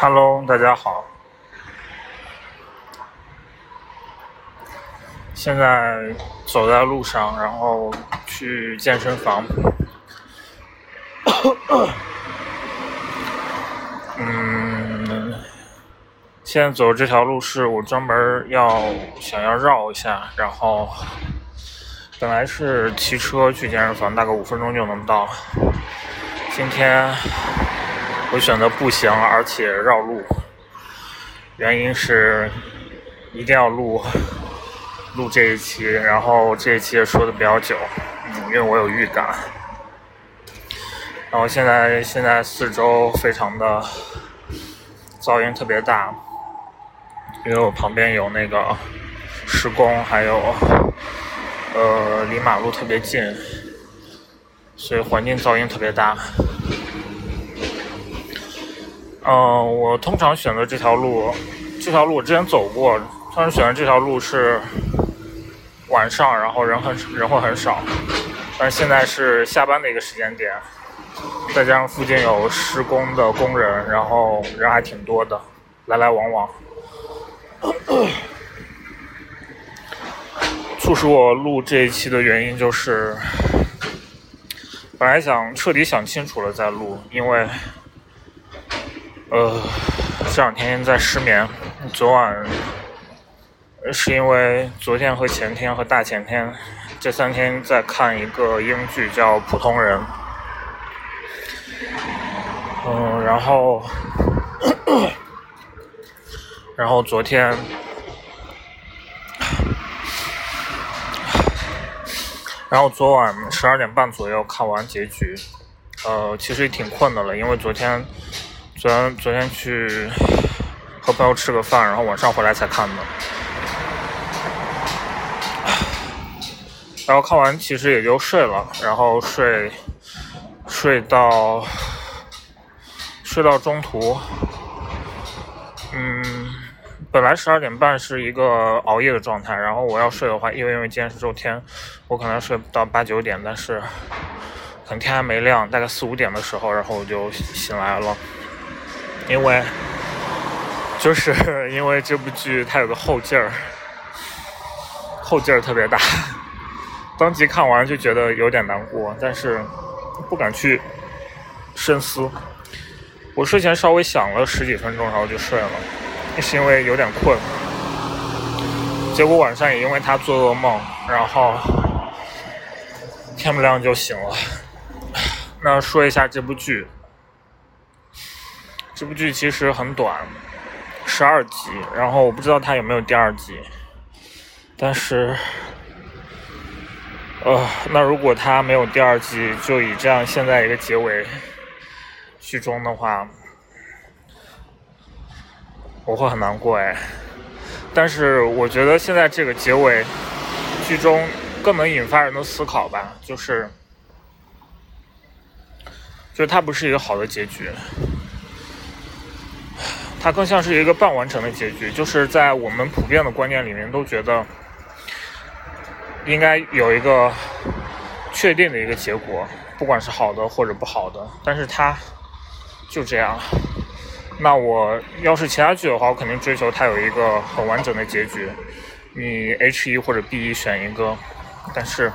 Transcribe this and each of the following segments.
Hello，大家好。现在走在路上，然后去健身房。嗯，现在走这条路是我专门要想要绕一下，然后本来是骑车去健身房，大概五分钟就能到。今天我选择步行，而且绕路，原因是一定要录录这一期，然后这一期也说的比较久，因为我有预感。然后现在现在四周非常的噪音特别大，因为我旁边有那个施工，还有呃离马路特别近，所以环境噪音特别大。嗯，我通常选择这条路，这条路我之前走过，通常选择这条路是晚上，然后人很人会很少，但是现在是下班的一个时间点。再加上附近有施工的工人，然后人还挺多的，来来往往。促使我录这一期的原因就是，本来想彻底想清楚了再录，因为，呃，这两天在失眠。昨晚是因为昨天和前天和大前天这三天在看一个英剧，叫《普通人》。嗯，然后，然后昨天，然后昨晚十二点半左右看完结局，呃，其实也挺困的了，因为昨天，昨天昨天去和朋友吃个饭，然后晚上回来才看的，然后看完其实也就睡了，然后睡，睡到。睡到中途，嗯，本来十二点半是一个熬夜的状态，然后我要睡的话，因为因为今天是周天，我可能睡到八九点，但是可能天还没亮，大概四五点的时候，然后我就醒来了，因为就是 因为这部剧它有个后劲儿，后劲儿特别大，当即看完就觉得有点难过，但是不敢去深思。我睡前稍微想了十几分钟，然后就睡了，是因为有点困。结果晚上也因为他做噩梦，然后天不亮就醒了。那说一下这部剧，这部剧其实很短，十二集，然后我不知道它有没有第二季，但是，呃，那如果它没有第二季，就以这样现在一个结尾。剧中的话，我会很难过哎。但是我觉得现在这个结尾，剧中更能引发人的思考吧，就是，就是它不是一个好的结局，它更像是一个半完成的结局。就是在我们普遍的观念里面，都觉得应该有一个确定的一个结果，不管是好的或者不好的，但是它。就这样，那我要是其他剧的话，我肯定追求它有一个很完整的结局。你 H 一或者 B 一选一个，但是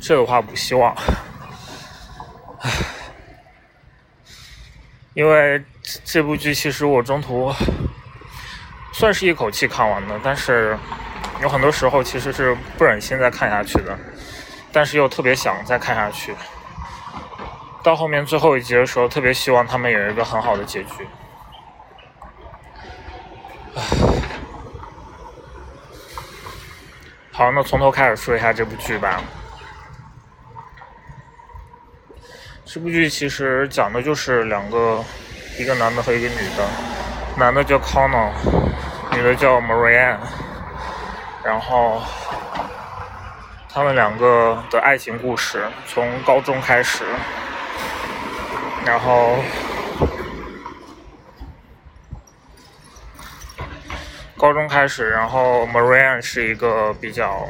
这个话不希望，唉因为这部剧其实我中途算是一口气看完的，但是有很多时候其实是不忍心再看下去的，但是又特别想再看下去。到后面最后一集的时候，特别希望他们有一个很好的结局。好，那从头开始说一下这部剧吧。这部剧其实讲的就是两个，一个男的和一个女的，男的叫 Connor，女的叫 Marianne，然后他们两个的爱情故事从高中开始。然后，高中开始，然后 Marianne 是一个比较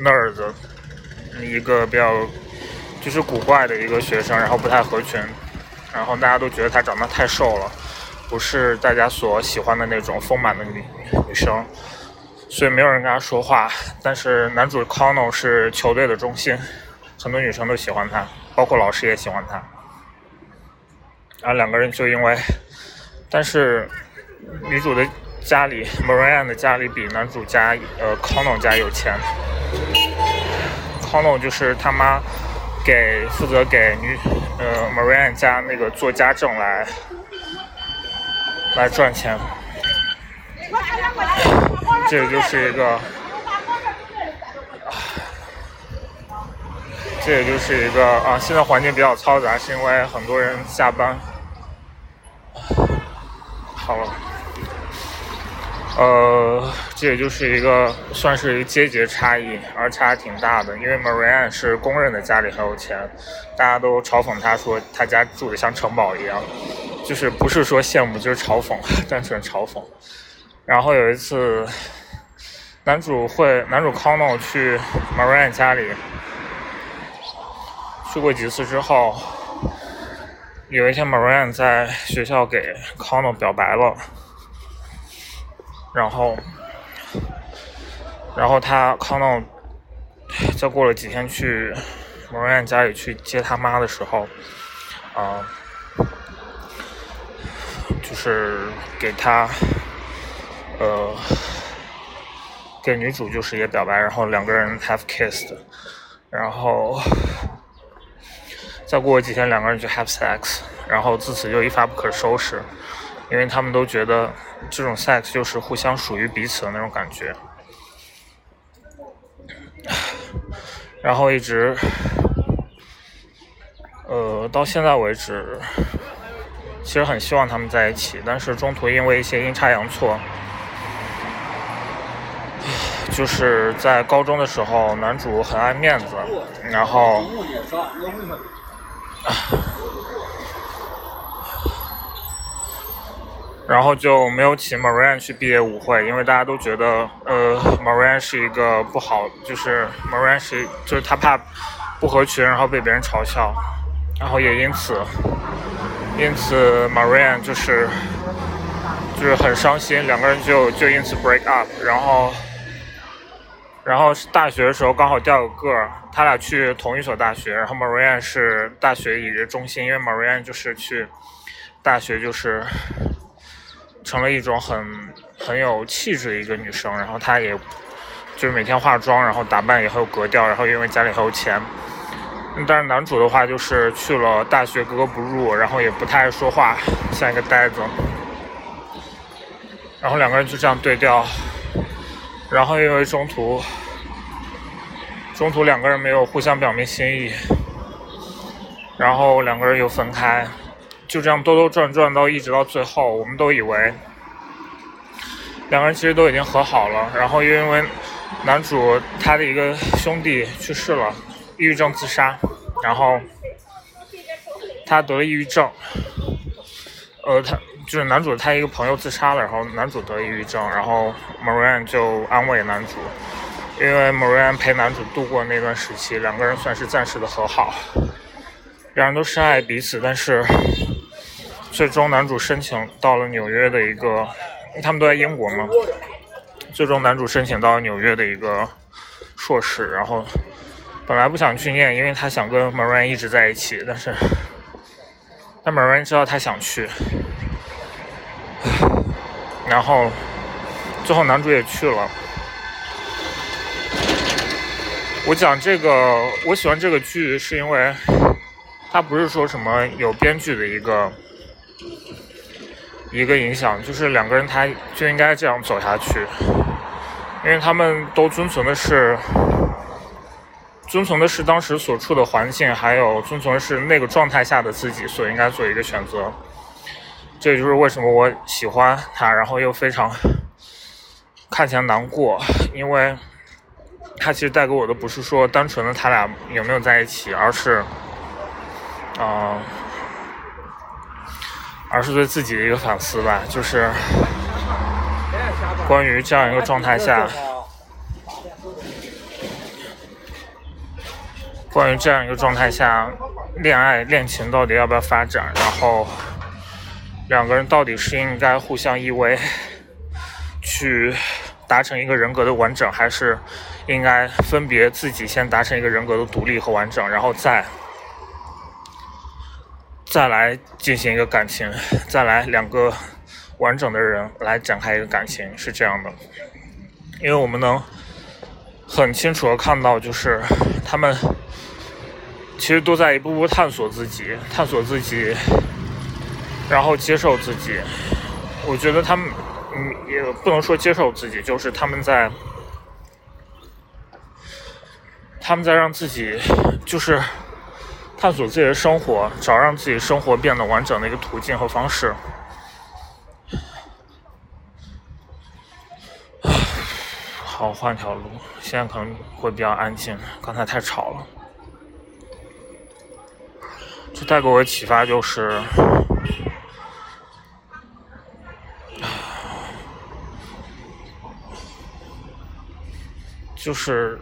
nerd，一个比较就是古怪的一个学生，然后不太合群。然后大家都觉得她长得太瘦了，不是大家所喜欢的那种丰满的女女生，所以没有人跟她说话。但是男主 Connell 是球队的中心，很多女生都喜欢他，包括老师也喜欢他。然后两个人就因为，但是女主的家里 m a r i a n 的家里比男主家呃 Connell 家有钱，Connell 就是他妈给负责给女呃 m a r i a n 家那个做家政来来赚钱，这也就是一个。这也就是一个啊，现在环境比较嘈杂，是因为很多人下班。好了，呃，这也就是一个算是一个阶级差异，而且还挺大的。因为 Marianne 是公认的家里很有钱，大家都嘲讽他说他家住的像城堡一样，就是不是说羡慕就是嘲讽，单纯嘲讽。然后有一次，男主会男主 Conno 去 Marianne 家里。去过几次之后，有一天 Marianne 在学校给 Conno 表白了，然后，然后他 Connell 再过了几天去 Marianne 家里去接他妈的时候，啊，就是给他，呃，给女主就是也表白，然后两个人 have kissed，然后。再过几天，两个人就 have sex，然后自此就一发不可收拾，因为他们都觉得这种 sex 就是互相属于彼此的那种感觉，然后一直，呃，到现在为止，其实很希望他们在一起，但是中途因为一些阴差阳错，就是在高中的时候，男主很爱面子，然后。然后就没有请 Marian 去毕业舞会，因为大家都觉得，呃，Marian 是一个不好，就是 Marian 是，就是他怕不合群，然后被别人嘲笑，然后也因此，因此 Marian 就是就是很伤心，两个人就就因此 break up，然后。然后大学的时候刚好掉个个儿，他俩去同一所大学。然后 Marian 是大学以中心，因为 Marian 就是去大学就是成了一种很很有气质的一个女生。然后她也就是每天化妆，然后打扮也很有格调。然后因为家里很有钱，但是男主的话就是去了大学格格不入，然后也不太爱说话，像一个呆子。然后两个人就这样对调。然后因为中途，中途两个人没有互相表明心意，然后两个人又分开，就这样兜兜转转到一直到最后，我们都以为两个人其实都已经和好了。然后又因为男主他的一个兄弟去世了，抑郁症自杀，然后他得了抑郁症，呃他。就是男主他一个朋友自杀了，然后男主得抑郁症，然后 Marion 就安慰男主，因为 Marion 陪男主度过那段时期，两个人算是暂时的和好，两人都深爱彼此，但是最终男主申请到了纽约的一个，他们都在英国嘛，最终男主申请到了纽约的一个硕士，然后本来不想去念，因为他想跟 Marine 一直在一起，但是但 Marianne 知道他想去。然后，最后男主也去了。我讲这个，我喜欢这个剧，是因为它不是说什么有编剧的一个一个影响，就是两个人他就应该这样走下去，因为他们都遵从的是遵从的是当时所处的环境，还有遵从的是那个状态下的自己所应该做一个选择。这也就是为什么我喜欢他，然后又非常看起来难过，因为他其实带给我的不是说单纯的他俩有没有在一起，而是，嗯，而是对自己的一个反思吧，就是关于这样一个状态下，关于这样一个状态下，恋爱恋情到底要不要发展，然后两个人到底是应该互相依偎，去达成一个人格的完整，还是应该分别自己先达成一个人格的独立和完整，然后再再来进行一个感情，再来两个完整的人来展开一个感情，是这样的，因为我们能很清楚的看到，就是他们。其实都在一步步探索自己，探索自己，然后接受自己。我觉得他们，嗯，也不能说接受自己，就是他们在，他们在让自己，就是探索自己的生活，找让自己生活变得完整的一个途径和方式。好，换条路，现在可能会比较安静，刚才太吵了。这带给我的启发就是，就是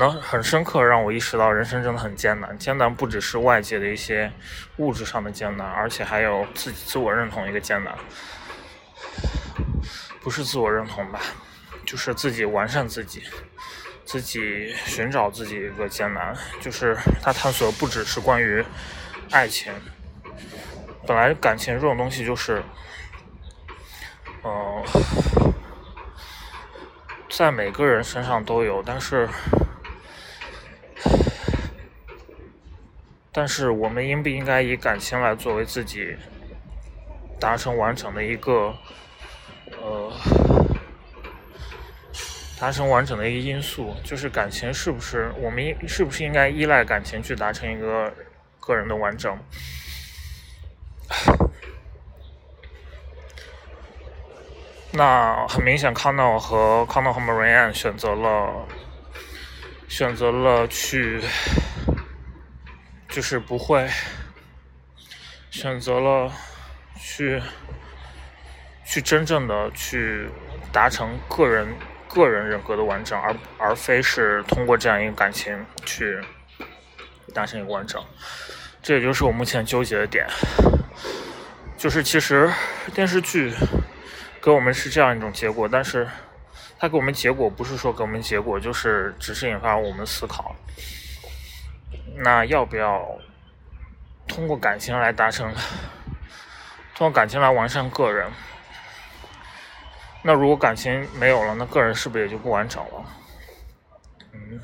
能很深刻让我意识到，人生真的很艰难。艰难不只是外界的一些物质上的艰难，而且还有自己自我认同一个艰难。不是自我认同吧，就是自己完善自己。自己寻找自己一个艰难，就是他探索不只是关于爱情。本来感情这种东西就是，嗯，在每个人身上都有，但是，但是我们应不应该以感情来作为自己达成完整的一个，呃？达成完整的一个因素，就是感情是不是我们是不是应该依赖感情去达成一个个人的完整？那很明显，康诺和康诺和 Marianne 选择了选择了去，就是不会选择了去去真正的去达成个人。个人人格的完整，而而非是通过这样一个感情去达成一个完整，这也就是我目前纠结的点。就是其实电视剧给我们是这样一种结果，但是它给我们结果不是说给我们结果，就是只是引发我们思考。那要不要通过感情来达成，通过感情来完善个人？那如果感情没有了，那个人是不是也就不完整了？嗯，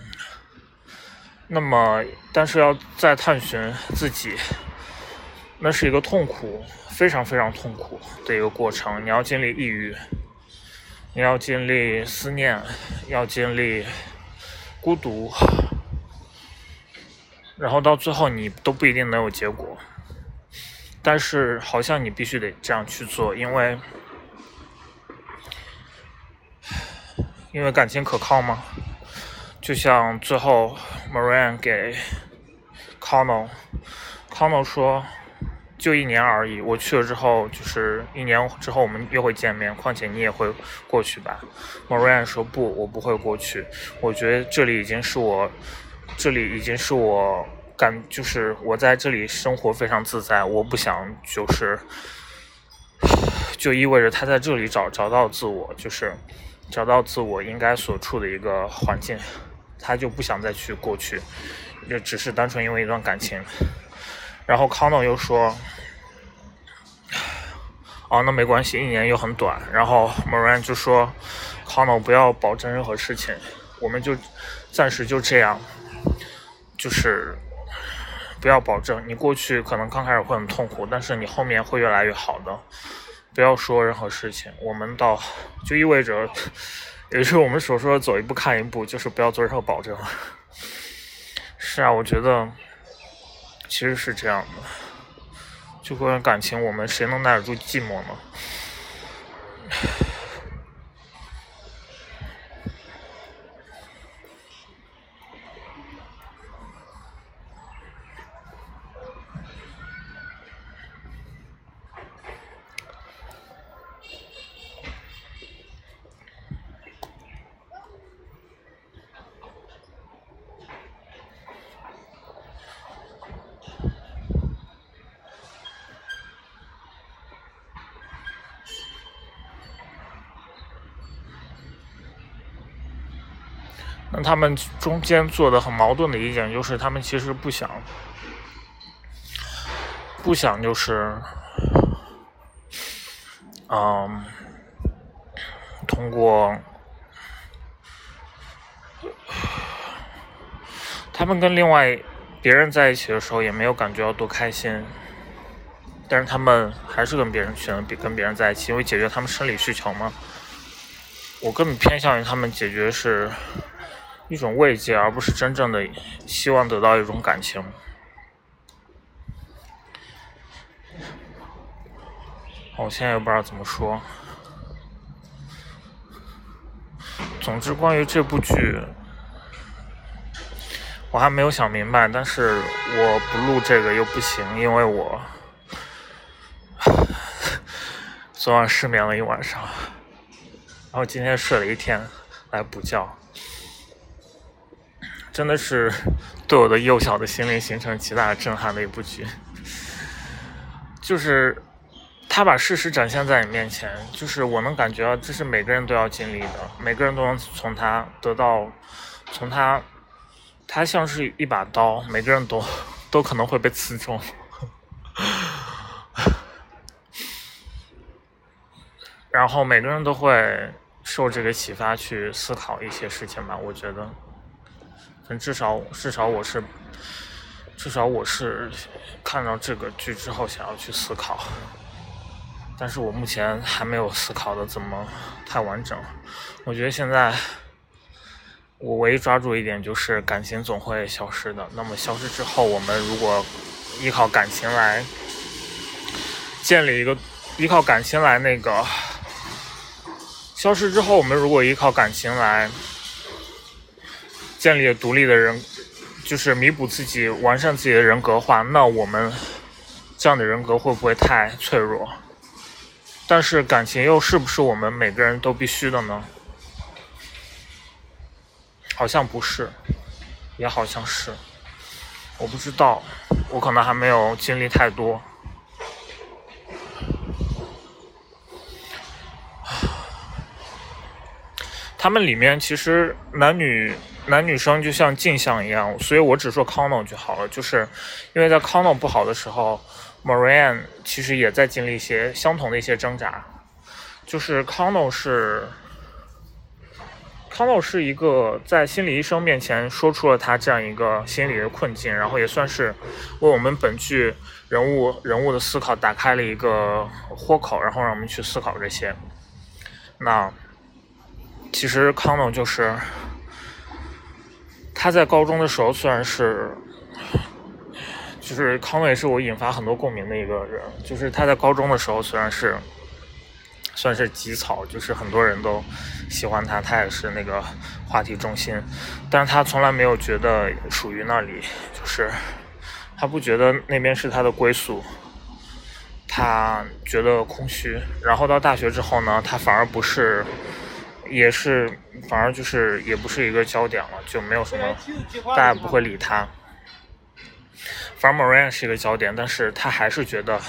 那么，但是要再探寻自己，那是一个痛苦，非常非常痛苦的一个过程。你要经历抑郁，你要经历思念，要经历孤独，然后到最后你都不一定能有结果。但是好像你必须得这样去做，因为。因为感情可靠吗？就像最后 Marian 给 Conno，Conno 说，就一年而已。我去了之后，就是一年之后我们又会见面。况且你也会过去吧 Marian 说不，我不会过去。我觉得这里已经是我，这里已经是我感，就是我在这里生活非常自在。我不想就是，就意味着他在这里找找到自我，就是。找到自我应该所处的一个环境，他就不想再去过去，就只是单纯因为一段感情。然后康诺又说：“哦，那没关系，一年又很短。”然后 Moran 就说：“康诺不要保证任何事情，我们就暂时就这样，就是不要保证。你过去可能刚开始会很痛苦，但是你后面会越来越好的。”不要说任何事情，我们到就意味着，也是我们所说的走一步看一步，就是不要做任何保证。是啊，我觉得其实是这样的。就关于感情，我们谁能耐得住寂寞呢？那他们中间做的很矛盾的一点就是，他们其实不想，不想就是，嗯，通过他们跟另外别人在一起的时候，也没有感觉到多开心。但是他们还是跟别人选择跟别人在一起，因为解决他们生理需求嘛。我更偏向于他们解决是一种慰藉，而不是真正的希望得到一种感情。我现在也不知道怎么说。总之，关于这部剧，我还没有想明白。但是我不录这个又不行，因为我。昨晚失眠了一晚上，然后今天睡了一天来补觉，真的是 对我的幼小的心灵形成极大的震撼的一部剧。就是他把事实展现在你面前，就是我能感觉到这是每个人都要经历的，每个人都能从他得到，从他，他像是一把刀，每个人都都可能会被刺中。然后每个人都会受这个启发去思考一些事情吧，我觉得，但至少至少我是，至少我是看到这个剧之后想要去思考，但是我目前还没有思考的怎么太完整。我觉得现在我唯一抓住一点就是感情总会消失的，那么消失之后，我们如果依靠感情来建立一个，依靠感情来那个。消失之后，我们如果依靠感情来建立独立的人，就是弥补自己、完善自己的人格化，那我们这样的人格会不会太脆弱？但是感情又是不是我们每个人都必须的呢？好像不是，也好像是，我不知道，我可能还没有经历太多。他们里面其实男女男女生就像镜像一样，所以我只说 Conno 就好了。就是因为在 Conno 不好的时候，Marianne 其实也在经历一些相同的一些挣扎。就是 Conno 是 Conno 是一个在心理医生面前说出了他这样一个心理的困境，然后也算是为我们本剧人物人物的思考打开了一个豁口，然后让我们去思考这些。那。其实康诺就是他在高中的时候，虽然是，就是康伟是我引发很多共鸣的一个人。就是他在高中的时候，虽然是算是极草，就是很多人都喜欢他，他也是那个话题中心，但是他从来没有觉得属于那里，就是他不觉得那边是他的归宿，他觉得空虚。然后到大学之后呢，他反而不是。也是，反而就是也不是一个焦点了，就没有什么，大家不会理他。反而 Marianne 是一个焦点，但是他还是觉得，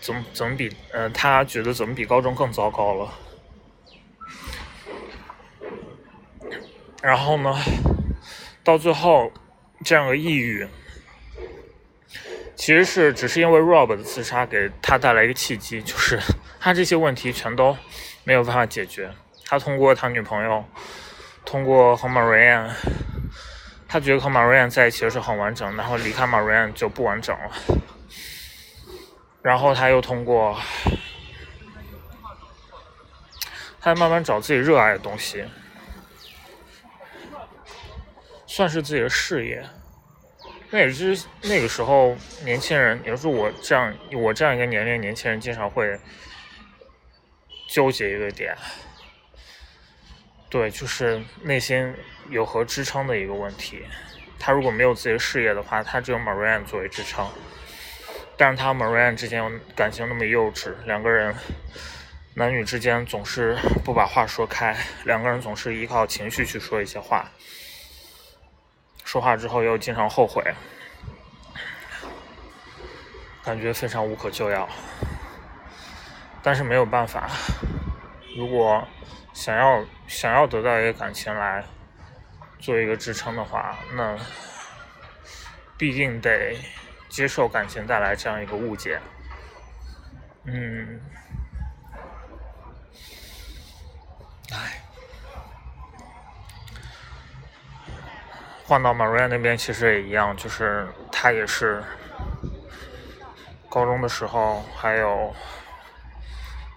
怎么怎么比，呃，他觉得怎么比高中更糟糕了。然后呢，到最后，这样的抑郁，其实是只是因为 Rob 的自杀给他带来一个契机，就是他这些问题全都没有办法解决。他通过他女朋友，通过和 Marion，他觉得和 Marion 在一起的时候很完整，然后离开 Marion 就不完整了。然后他又通过，他慢慢找自己热爱的东西，算是自己的事业。那也是那个时候年轻人，也就是我这样我这样一个年龄年轻人，经常会纠结一个点。对，就是内心有何支撑的一个问题。他如果没有自己的事业的话，他只有 Marianne 作为支撑。但是他和 Marianne 之间感情那么幼稚，两个人男女之间总是不把话说开，两个人总是依靠情绪去说一些话，说话之后又经常后悔，感觉非常无可救药。但是没有办法，如果。想要想要得到一个感情来做一个支撑的话，那必定得接受感情带来这样一个误解。嗯，唉，换到 Maria 那边其实也一样，就是他也是高中的时候，还有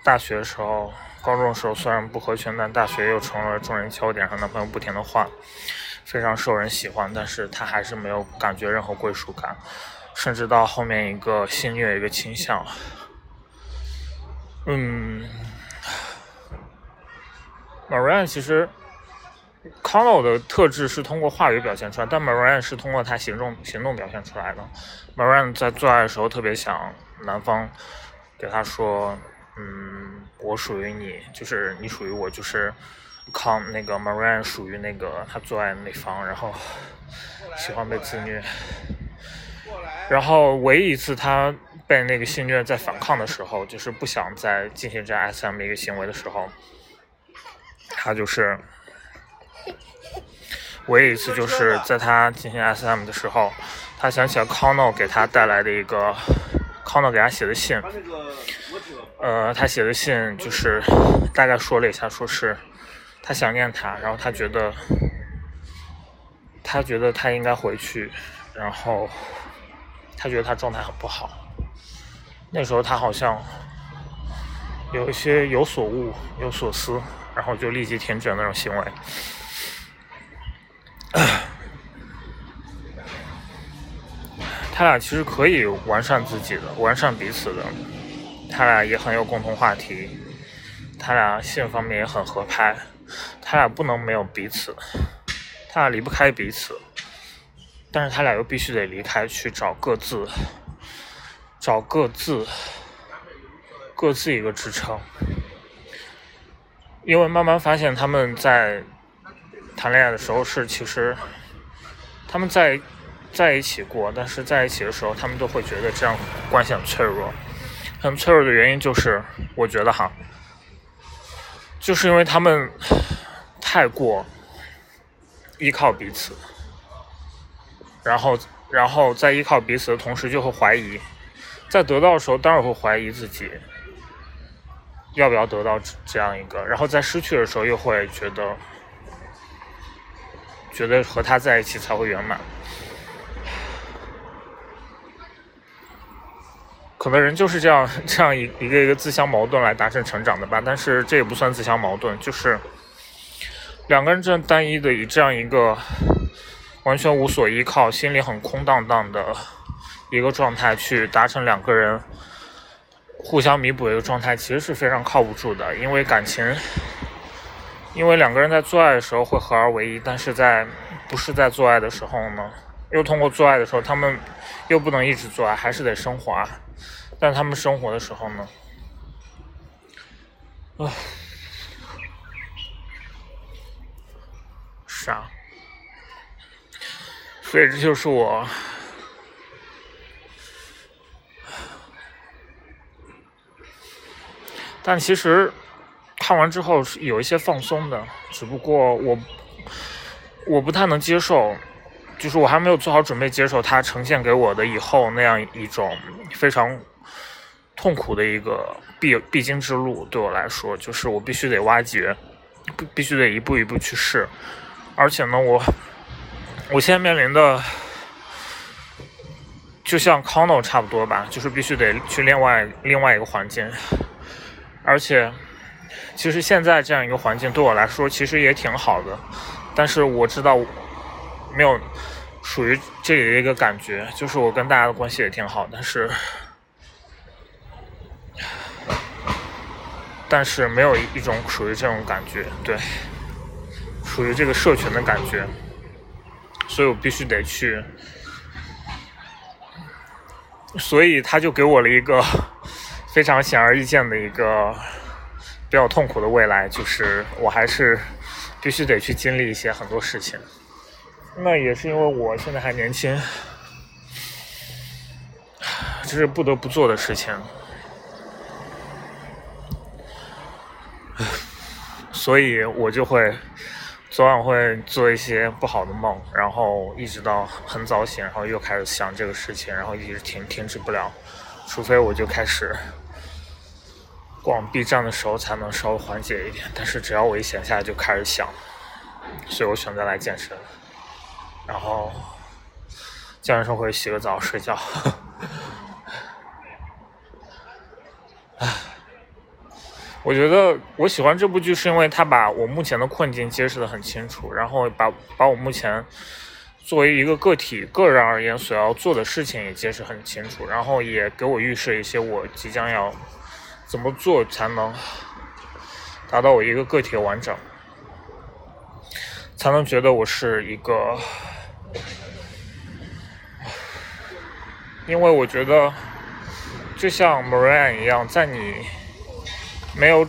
大学的时候。高中的时候虽然不合群，但大学又成了众人焦点，和男朋友不停的换，非常受人喜欢。但是他还是没有感觉任何归属感，甚至到后面一个性虐一个倾向。嗯，Marion 其实 c o n o 的特质是通过话语表现出来，但 Marion 是通过他行动行动表现出来的。Marion 在做爱的时候特别想男方给他说，嗯，我属于你，就是你属于我，就是康那个 Marianne 属于那个他最爱的那方，然后喜欢被自虐。然后唯一一次他。被那个性虐在反抗的时候，就是不想再进行这 SM 的一个行为的时候，他就是唯一一次，就是在他进行 SM 的时候，他想起了 Conno 给他带来的一个 Conno 给他写的信，呃，他写的信就是大概说了一下，说是他想念他，然后他觉得他觉得他应该回去，然后他觉得他状态很不好。那时候他好像有一些有所悟、有所思，然后就立即停止了那种行为。他俩其实可以完善自己的、完善彼此的，他俩也很有共同话题，他俩性方面也很合拍，他俩不能没有彼此，他俩离不开彼此，但是他俩又必须得离开去找各自。找各自各自一个支撑，因为慢慢发现他们在谈恋爱的时候是其实他们在在一起过，但是在一起的时候他们都会觉得这样关系很脆弱，很脆弱的原因就是我觉得哈，就是因为他们太过依靠彼此，然后然后在依靠彼此的同时就会怀疑。在得到的时候，当然会怀疑自己要不要得到这样一个；然后在失去的时候，又会觉得觉得和他在一起才会圆满。可能人就是这样 这样一一个一个自相矛盾来达成成长的吧。但是这也不算自相矛盾，就是两个人这样单一的以这样一个完全无所依靠、心里很空荡荡的。一个状态去达成两个人互相弥补的一个状态，其实是非常靠不住的。因为感情，因为两个人在做爱的时候会合二为一，但是在不是在做爱的时候呢，又通过做爱的时候，他们又不能一直做爱，还是得升华。但他们生活的时候呢，啊，是啊，所以这就是我。但其实看完之后是有一些放松的，只不过我我不太能接受，就是我还没有做好准备接受他呈现给我的以后那样一种非常痛苦的一个必必经之路。对我来说，就是我必须得挖掘，必必须得一步一步去试。而且呢，我我现在面临的就像 Conno 差不多吧，就是必须得去另外另外一个环境。而且，其实现在这样一个环境对我来说其实也挺好的，但是我知道没有属于这里的一个感觉，就是我跟大家的关系也挺好，但是但是没有一种属于这种感觉，对，属于这个社群的感觉，所以我必须得去，所以他就给我了一个。非常显而易见的一个 比较痛苦的未来，就是我还是必须得去经历一些很多事情。那也是因为我现在还年轻，这是不得不做的事情。所以我就会昨晚会做一些不好的梦，然后一直到很早醒，然后又开始想这个事情，然后一直停停止不了，除非我就开始逛 B 站的时候才能稍微缓解一点，但是只要我一闲下来就开始想，所以我选择来健身，然后健完身会洗个澡睡觉。唉。我觉得我喜欢这部剧，是因为它把我目前的困境揭示的很清楚，然后把把我目前作为一个个体个人而言所要做的事情也揭示很清楚，然后也给我预设一些我即将要怎么做才能达到我一个个体的完整，才能觉得我是一个，因为我觉得就像 Marian 一样，在你。没有，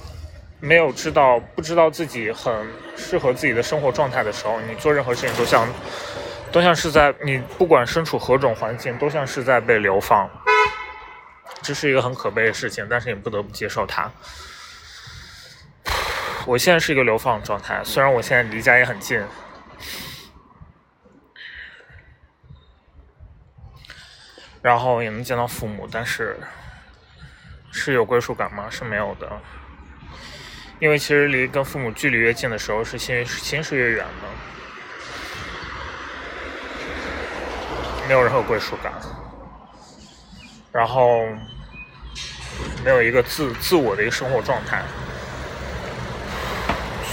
没有知道不知道自己很适合自己的生活状态的时候，你做任何事情都像，都像是在你不管身处何种环境，都像是在被流放。这是一个很可悲的事情，但是你不得不接受它。我现在是一个流放状态，虽然我现在离家也很近，然后也能见到父母，但是。是有归属感吗？是没有的，因为其实离跟父母距离越近的时候，是心心是越远的，没有任何归属感，然后没有一个自自我的一个生活状态，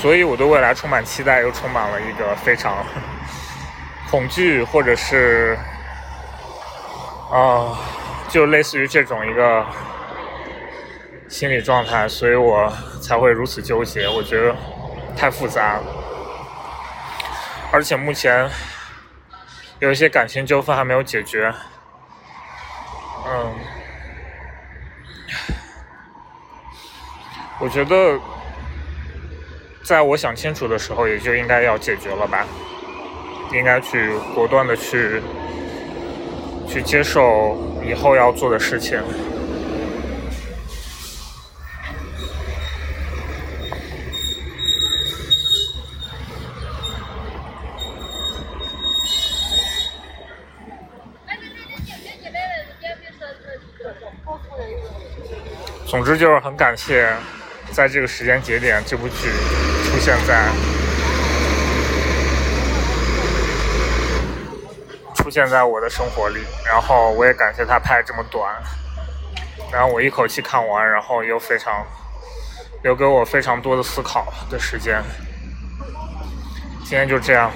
所以我对未来充满期待，又充满了一个非常 恐惧，或者是啊，就类似于这种一个。心理状态，所以我才会如此纠结。我觉得太复杂了，而且目前有一些感情纠纷还没有解决。嗯，我觉得在我想清楚的时候，也就应该要解决了吧，应该去果断的去去接受以后要做的事情。总之就是很感谢，在这个时间节点，这部剧出现在出现在我的生活里。然后我也感谢他拍这么短，然后我一口气看完，然后又非常留给我非常多的思考的时间。今天就这样。